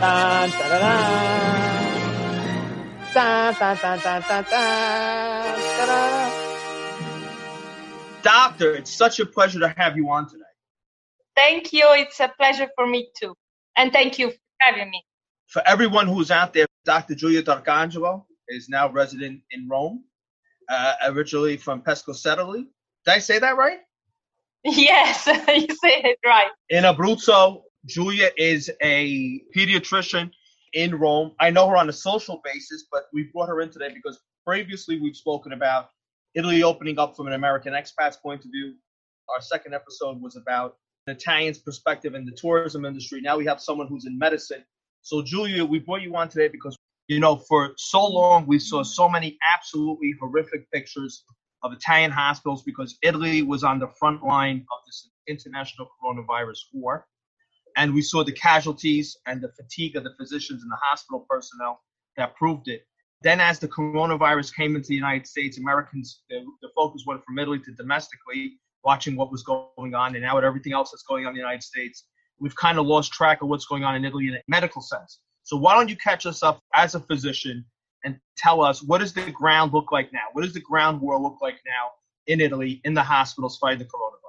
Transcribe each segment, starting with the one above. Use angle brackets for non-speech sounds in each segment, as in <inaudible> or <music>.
Dun, da-da-da. Dun, dun, dun, dun, dun, dun, da-da. Doctor, it's such a pleasure to have you on tonight. Thank you. It's a pleasure for me too. And thank you for having me. For everyone who's out there, Dr. Giulia D'Arcangelo is now resident in Rome, uh, originally from Pescasseroli. Did I say that right? <laughs> Yes, <laughs> you say it right. In Abruzzo, Giulia is a pediatrician in Rome. I know her on a social basis, but we brought her in today because previously we've spoken about Italy opening up from an American expat's point of view. Our second episode was about an Italian's perspective in the tourism industry. Now we have someone who's in medicine. So, Giulia, we brought you on today because, you know, for so long we saw so many absolutely horrific pictures of Italian hospitals because Italy was on the front line of this international coronavirus war. And we saw the casualties and the fatigue of the physicians and the hospital personnel that proved it. Then, as the coronavirus came into the United States, Americans, the, the focus went from Italy to domestically, watching what was going on, and now with everything else that's going on in the United States, we've kind of lost track of what's going on in Italy in a medical sense. So, why don't you catch us up as a physician and tell us what does the ground look like now? What does the ground war look like now in Italy, in the hospitals fighting the coronavirus?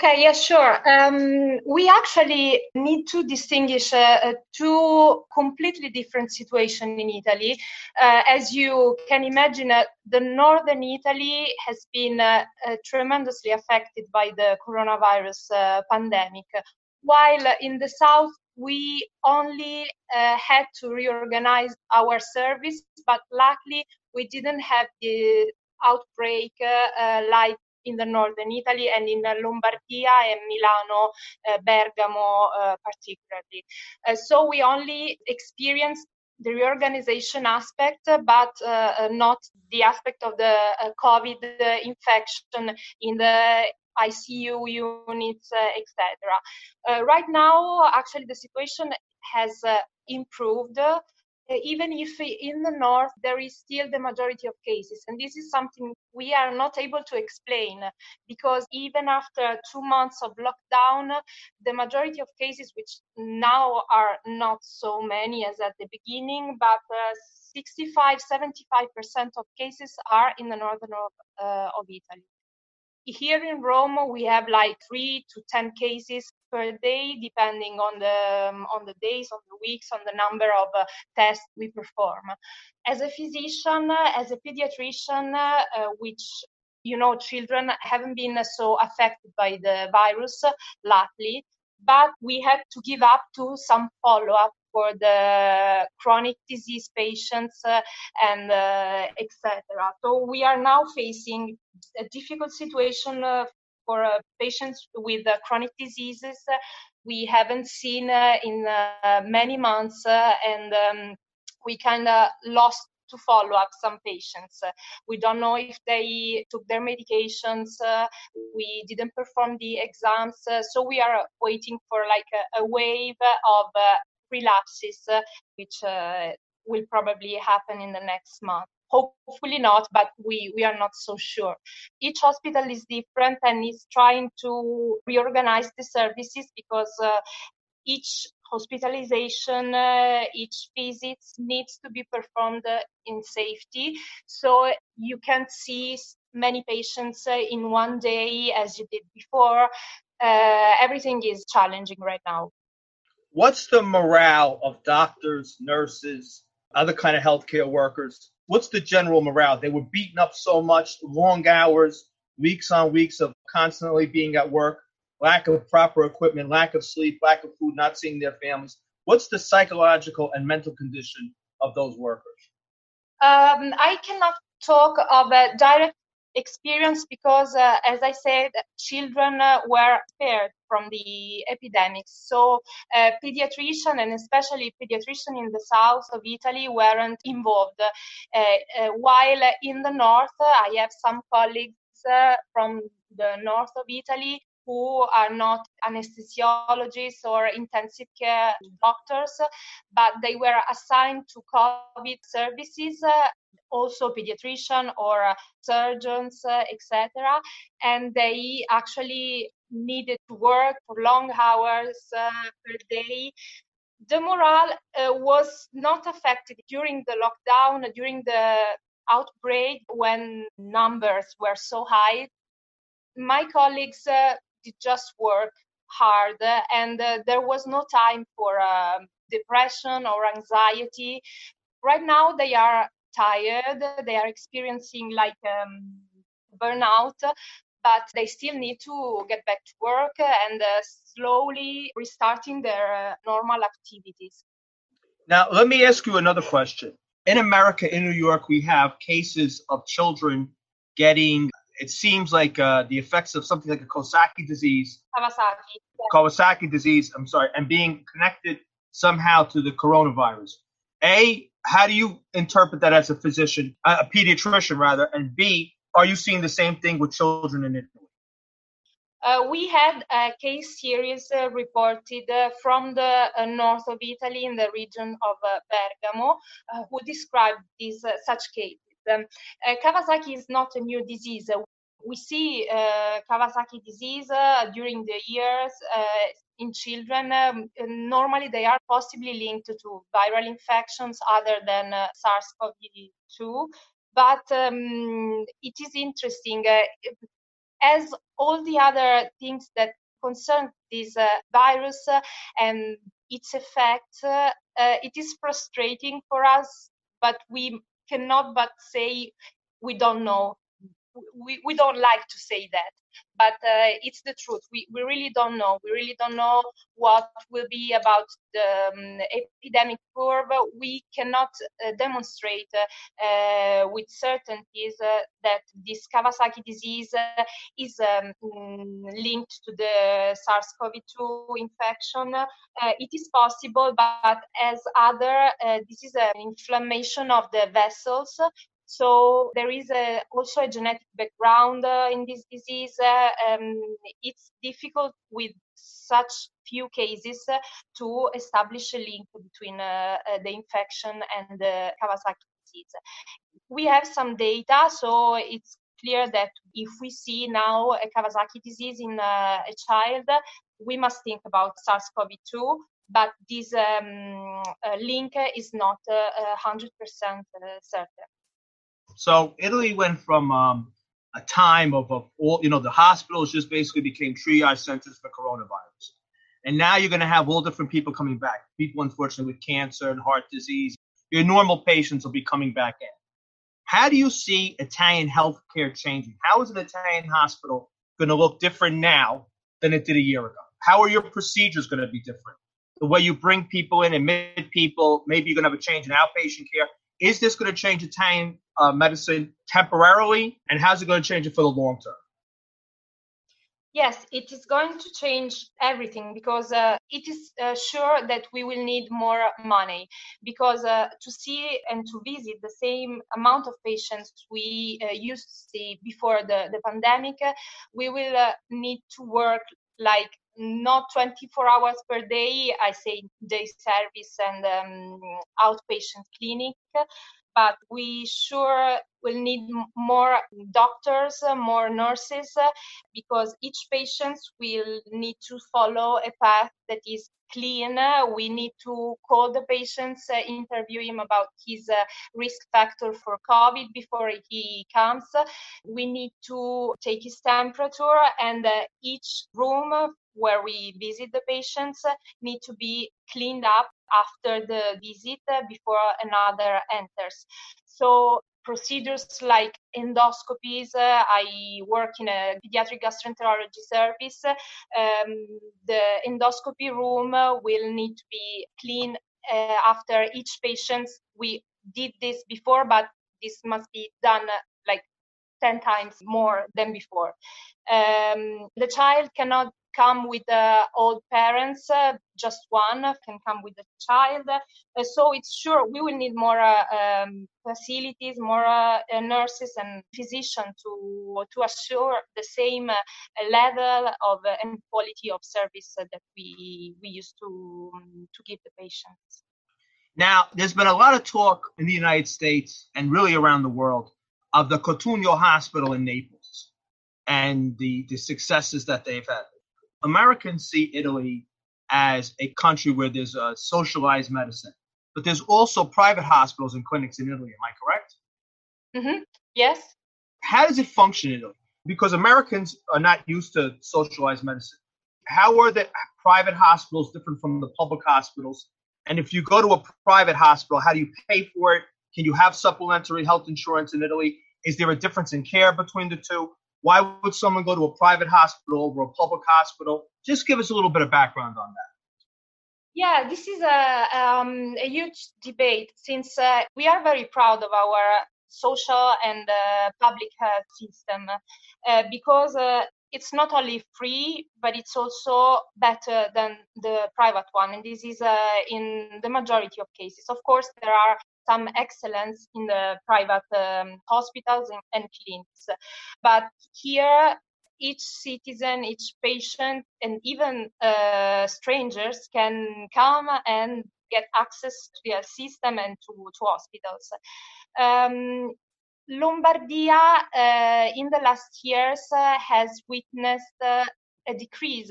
Okay, yes, sure. Um, we actually need to distinguish uh, uh, two completely different situations in Italy. Uh, as you can imagine, uh, the northern Italy has been uh, uh, tremendously affected by the coronavirus pandemic, while in the south we only had to reorganize our service, but luckily we didn't have the outbreak like in the northern Italy and in Lombardia and Milano, uh, Bergamo uh, particularly. Uh, so we only experienced the reorganization aspect, but uh, not the aspect of the uh, COVID infection in the ICU units, uh, etc. right now, actually, the situation has improved even if in the north there is still the majority of cases. And this is something we are not able to explain because even after two months of lockdown, the majority of cases, which now are not so many as at the beginning, but uh, 65 75% of cases are in the northern of, uh, of Italy here in Rome, we have like three to 10 cases per day, depending on the, um, on the days, on the weeks, on the number of uh, tests we perform. As a physician, as a pediatrician, uh, which you know, children haven't been so affected by the virus, lately, but we had to give up to some follow-up for the chronic disease patients uh, and uh, etc. So we are now facing a difficult situation uh, for uh, patients with uh, chronic diseases we haven't seen uh, in many months and um, we kind of lost to follow up some patients. Uh, we don't know if they took their medications. Uh, we didn't perform the exams. Uh, so we are waiting for like a wave of relapses, which will probably happen in the next month hopefully not but we we are not so sure each hospital is different and is trying to reorganize the services because uh, each hospitalization, uh, each visit needs to be performed uh, in safety. So you can't see many patients uh, in one day as you did before. Uh, everything is challenging right now. What's the morale of doctors, nurses, other kind of healthcare workers? What's the general morale? They were beaten up so much, long hours, weeks on weeks of constantly being at work lack of proper equipment, lack of sleep, lack of food, not seeing their families. What's the psychological and mental condition of those workers? Um, I cannot talk of a direct experience because, uh, as I said, children uh, were spared from the epidemics. So, uh, pediatrician and especially pediatrician in the south of Italy weren't involved. Uh, uh, while in the north, I have some colleagues uh, from the north of Italy who are not anesthesiologists or intensive care doctors, but they were assigned to COVID services, uh, also pediatrician or surgeons, uh, etc. And they actually needed to work for long hours uh, per day the morale uh, was not affected during the lockdown, during the outbreak when numbers were so high. My colleagues uh, did just work hard and uh, there was no time for um, depression or anxiety. Right now, they are tired, they are experiencing like um, burnout, but they still need to get back to work and uh, slowly restarting their uh, normal activities. Now, let me ask you another question. In America, in New York, we have cases of children getting, it seems like uh, the effects of something like a Kawasaki disease. Kawasaki. Yeah. Kawasaki disease, I'm sorry, and being connected somehow to the coronavirus. A, how do you interpret that as a physician, a pediatrician rather? And B, are you seeing the same thing with children in Italy? Uh, we had a case series uh, reported uh, from the uh, north of Italy in the region of uh, Bergamo uh, who described these such cases. Um, Kawasaki is not a new disease. we see Kawasaki disease during the years in children. Um, normally, they are possibly linked to viral infections other than SARS-CoV-2 but um, it is interesting uh, as all the other things that concern this uh, virus uh, and its effects, uh, uh, it is frustrating for us, but we cannot but say we don't know. We, we don't like to say that but uh, it's the truth. We, we really don't know. We really don't know what will be about the um, epidemic curve. We cannot uh, demonstrate uh, with certainties uh, that this Kawasaki disease uh, is um, linked to the SARS-CoV-2 infection. Uh, it is possible, but as other, this is an inflammation of the vessels so there is a, also a genetic background uh, in this disease. Uh, um, it's difficult with such few cases uh, to establish a link between uh, uh, the infection and the Kawasaki disease. We have some data, so it's clear that if we see now a Kawasaki disease in uh, a child, we must think about SARS-CoV-2 but this um, uh, link is not uh, 100% certain. So Italy went from um, a time of, of all, you know, the hospitals just basically became triage centers for coronavirus. And now you're going to have all different people coming back. People, unfortunately, with cancer and heart disease. Your normal patients will be coming back in. How do you see Italian healthcare changing? How is an Italian hospital going to look different now than it did a year ago? How are your procedures going to be different? The way you bring people in, admit people, maybe you're going to have a change in outpatient care. Is this going to change Italian uh, medicine temporarily, and how's it going to change it for the long term? Yes, it is going to change everything because uh, it is uh, sure that we will need more money because uh, to see and to visit the same amount of patients we uh, used to see before the, the pandemic, we will uh, need to work like not 24 hours per day, I say day service and um, outpatient clinic, but we sure will need more doctors, more nurses, because each patient will need to follow a path that is clean. We need to call the patients, uh, interview him about his uh, risk factor for COVID before he comes. We need to take his temperature, and uh, each room where we visit the patients need to be cleaned up after the visit before another enters. So procedures like endoscopies. Uh, I work in a pediatric gastroenterology service. Um, the endoscopy room will need to be clean uh, after each patient. We did this before, but this must be done like 10 times more than before. Um, the child cannot come with uh, old parents, uh, just one can come with a child. Uh, so it's sure we will need more uh, um, facilities, more uh, nurses and physicians to to assure the same uh, level of and quality of service that we we used to um, to give the patients. Now, there's been a lot of talk in the United States and really around the world of the Cotugno Hospital in Naples and the, the successes that they've had. Americans see Italy as a country where there's a socialized medicine, but there's also private hospitals and clinics in Italy. Am I correct? Mm-hmm. Yes. How does it function in Italy? Because Americans are not used to socialized medicine. How are the private hospitals different from the public hospitals? And if you go to a private hospital, how do you pay for it? Can you have supplementary health insurance in Italy? Is there a difference in care between the two? Why would someone go to a private hospital over a public hospital? Just give us a little bit of background on that. Yeah, this is a, um, a huge debate since uh, we are very proud of our social and uh, public health system uh, because uh, it's not only free but it's also better than the private one and this is uh, in the majority of cases of course there are some excellence in the private um, hospitals and, and clinics but here each citizen, each patient, and even uh, strangers can come and get access to the system and to, to hospitals. Um, Lombardia uh, in the last years uh, has witnessed uh, a decrease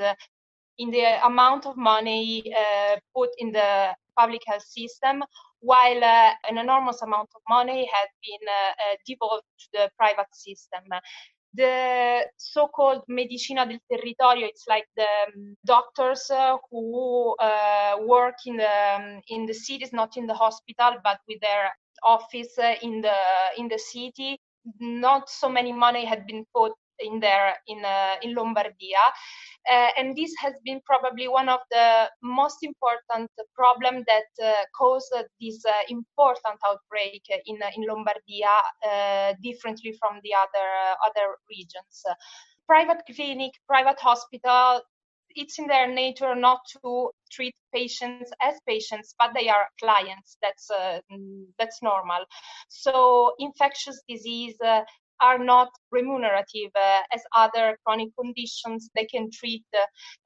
in the amount of money uh, put in the public health system, while uh, an enormous amount of money has been uh, devoted to the private system. The so-called medicina del territorio it's like the um, doctors uh, who uh, work in the um, in the cities not in the hospital but with their office uh, in the in the city. Not so many money had been put in there in uh, in Lombardia, uh, and this has been probably one of the most important problem that uh, caused this important outbreak in in Lombardia, differently from the other other regions. Private clinic, private hospital, it's in their nature not to treat patients as patients, but they are clients. That's uh, that's normal. So infectious disease uh, are not remunerative uh, as other chronic conditions they can treat.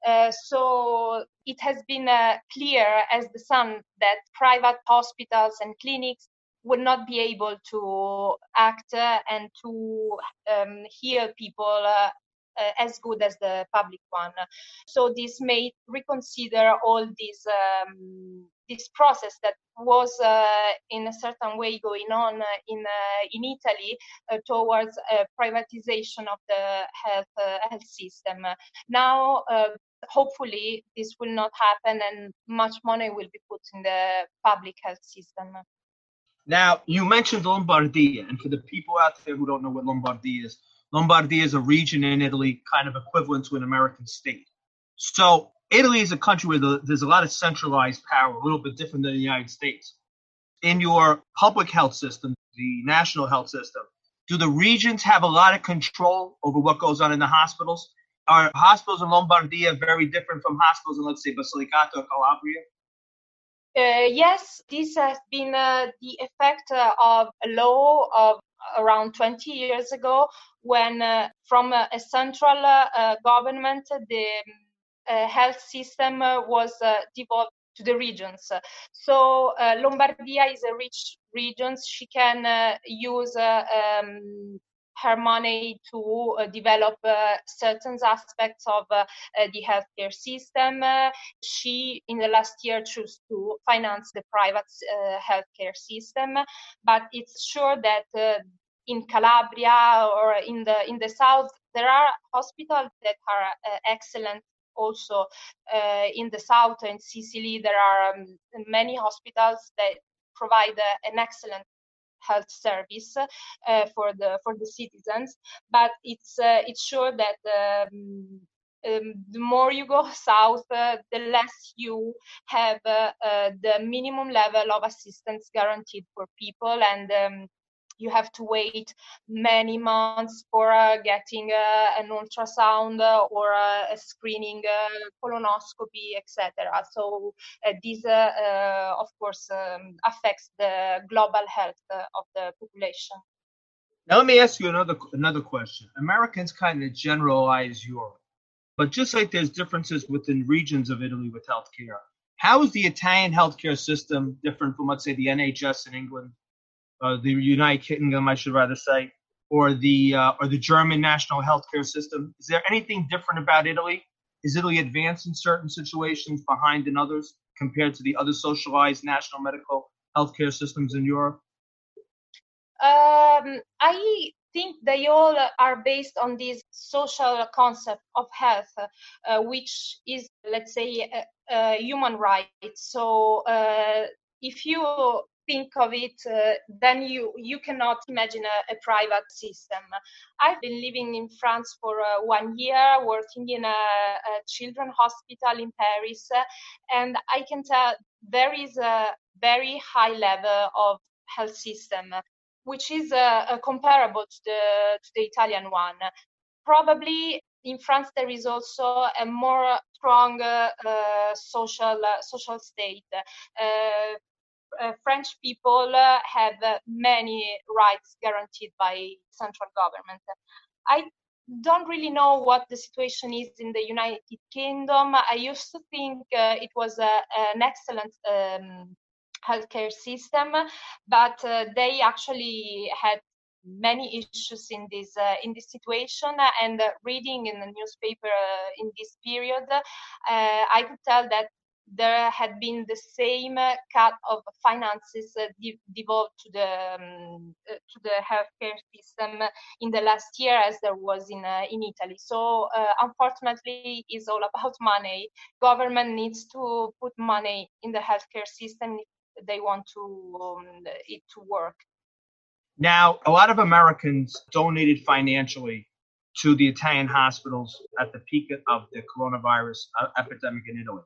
Uh, so it has been uh, clear as the sun that private hospitals and clinics would not be able to act uh, and to um, heal people uh, uh, as good as the public one. So this may reconsider all these um, this process that was uh, in a certain way going on uh, in uh, in Italy towards privatization of the health health system. Now hopefully this will not happen and much money will be put in the public health system. Now, you mentioned Lombardia, and for the people out there who don't know what Lombardia is, Lombardia is a region in Italy, kind of equivalent to an American state. So Italy is a country where the, there's a lot of centralized power, a little bit different than the United States. In your public health system, the national health system, do the regions have a lot of control over what goes on in the hospitals? Are hospitals in Lombardia very different from hospitals in, let's say, Basilicata or Calabria? Uh, yes, this has been uh, the effect uh, of a law of around 20 years ago when uh, from a, a central uh, government the uh, health system was devolved to the regions. So Lombardia is a rich region. She can use um, her money to uh, develop uh, certain aspects of uh, the healthcare system. she, in the last year, chose to finance the private healthcare system, but it's sure that in Calabria or in the in the south, there are hospitals that are uh, excellent. Also, uh, in the south in Sicily, there are um, many hospitals that provide uh, an excellent health service uh, for the for the citizens. But it's uh, it's sure that. Um, um, the more you go <laughs> south, uh, the less you have uh, the minimum level of assistance guaranteed for people, and um, you have to wait many months for uh, getting uh, an ultrasound uh, or a screening colonoscopy etc so this of course um, affects the global health of the population. Now let me ask you another another question. Americans kind of generalize europe but just like there's differences within regions of italy with healthcare how is the italian healthcare system different from let's say the nhs in england uh, the United Kingdom, I should rather say, or the uh, or the German national healthcare system? Is there anything different about Italy Is Italy advanced in certain situations, behind in others, compared to the other socialized national medical healthcare systems in Europe? Um, I think they all are based on this social concept of health, uh, which is, let's say, a, a human right. So uh, if you think of it, uh, then you you cannot imagine a, a, private system. I've been living in France for uh, one year, working in a, a children hospital in Paris, uh, and I can tell there is a very high level of health system, which is uh, comparable to the to the Italian one. Probably in France there is also a more strong uh, social social state. Uh, uh, French people uh, have uh, many rights guaranteed by central government. I don't really know what the situation is in the United Kingdom. I used to think uh, it was a, an excellent um, healthcare system, but uh, they actually had many issues in this uh, in this situation and reading in the newspaper in this period i could tell that there had been the same cut of finances uh, devolved to the um, uh, to the healthcare system in the last year as there was in uh, in Italy. So uh, unfortunately, it's all about <laughs> money. Government needs to put money in the healthcare system if they want to um, it to work. Now, a lot of Americans donated financially to the Italian hospitals at the peak of the coronavirus uh, epidemic in Italy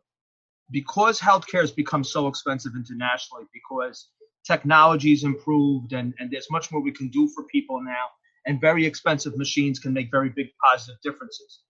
because healthcare has become so expensive internationally, because technology's improved and, and there's much more we can do for people now, and very expensive machines can make very big positive differences.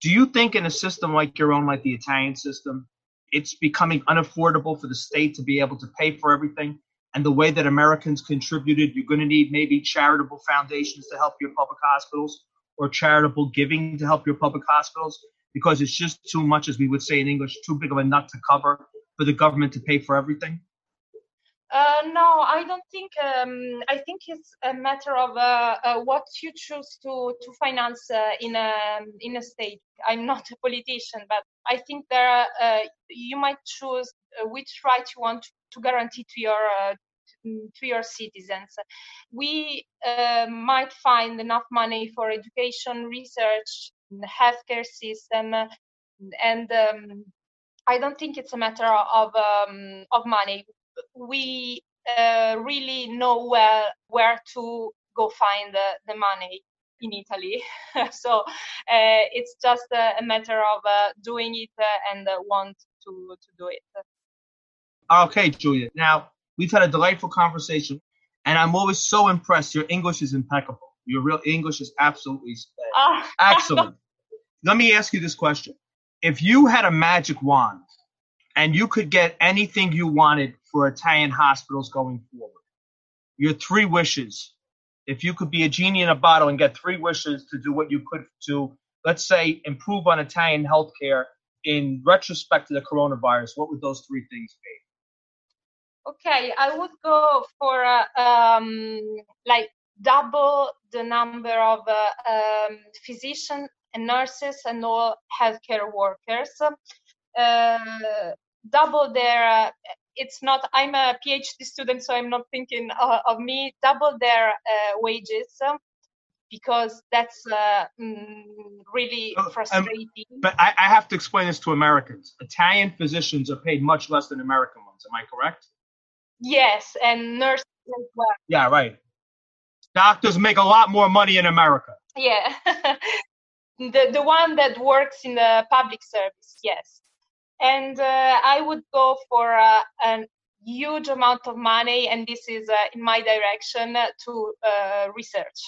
Do you think in a system like your own, like the Italian system, it's becoming unaffordable for the state to be able to pay for everything? And the way that Americans contributed, you're going to need maybe charitable foundations to help your public hospitals or charitable giving to help your public hospitals because it's just too much, as we would say in English, too big of a nut to cover for the government to pay for everything? Uh, no, I don't think. Um, I think it's a matter of uh, uh, what you choose to to finance uh, in a in a state. I'm not a politician, but I think there are, uh, you might choose uh, which right you want to guarantee to your to your citizens. We might find enough money for education, research, healthcare system, and um, I don't think it's a matter of um, of money. We uh, really know where where to go find the, the money in Italy. <laughs> so uh, it's just a, a matter of uh, doing it uh, and uh, want to to do it. Okay, Giulia. Now we've had a delightful conversation, and I'm always so impressed. Your English is impeccable. Your real English is absolutely uh, <laughs> excellent. Let me ask you this question. If you had a magic wand and you could get anything you wanted for Italian hospitals going forward, your three wishes, if you could be a genie in a bottle and get three wishes to do what you could to, let's say, improve on Italian healthcare in retrospect to the coronavirus, what would those three things be? Okay, I would go for uh, um, like double the number of uh, um, physicians and nurses and all healthcare workers. Uh, double their, uh, it's not, I'm a PhD student, so I'm not thinking uh, of me, double their uh, wages because that's uh, mm, really um, frustrating. Um, but I, I, have to explain this to Americans. Italian physicians are paid much less than American ones. Am I correct? Yes, and nurses as well. Yeah, right. Doctors make a lot more money in America. Yeah. <laughs> the, the one that works in the public service, yes. And uh, I would go for uh, a huge amount of money, and this is uh, in my direction to uh, research.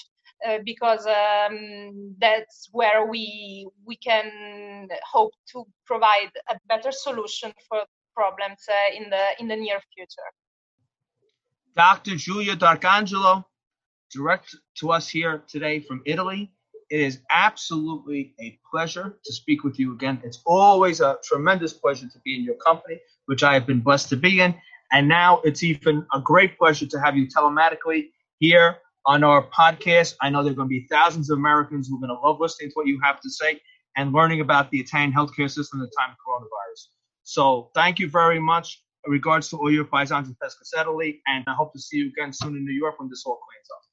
Uh, because um, that's where we we can hope to provide a better solution for problems uh, in the in the near future. Dr. Giulia D'Arcangelo, direct to us here today from Italy. It is absolutely a pleasure to speak with you again. It's always a tremendous pleasure to be in your company, which I have been blessed to be in. And now it's even a great pleasure to have you telematically here on our podcast. I know there are going to be thousands of Americans who are going to love listening to what you have to say and learning about the Italian healthcare system in the time of coronavirus. So thank you very much. In regards to all your paisans and pescatari, and I hope to see you again soon in New York when this all cleans up.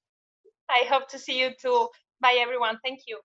I hope to see you too. Bye, everyone. Thank you.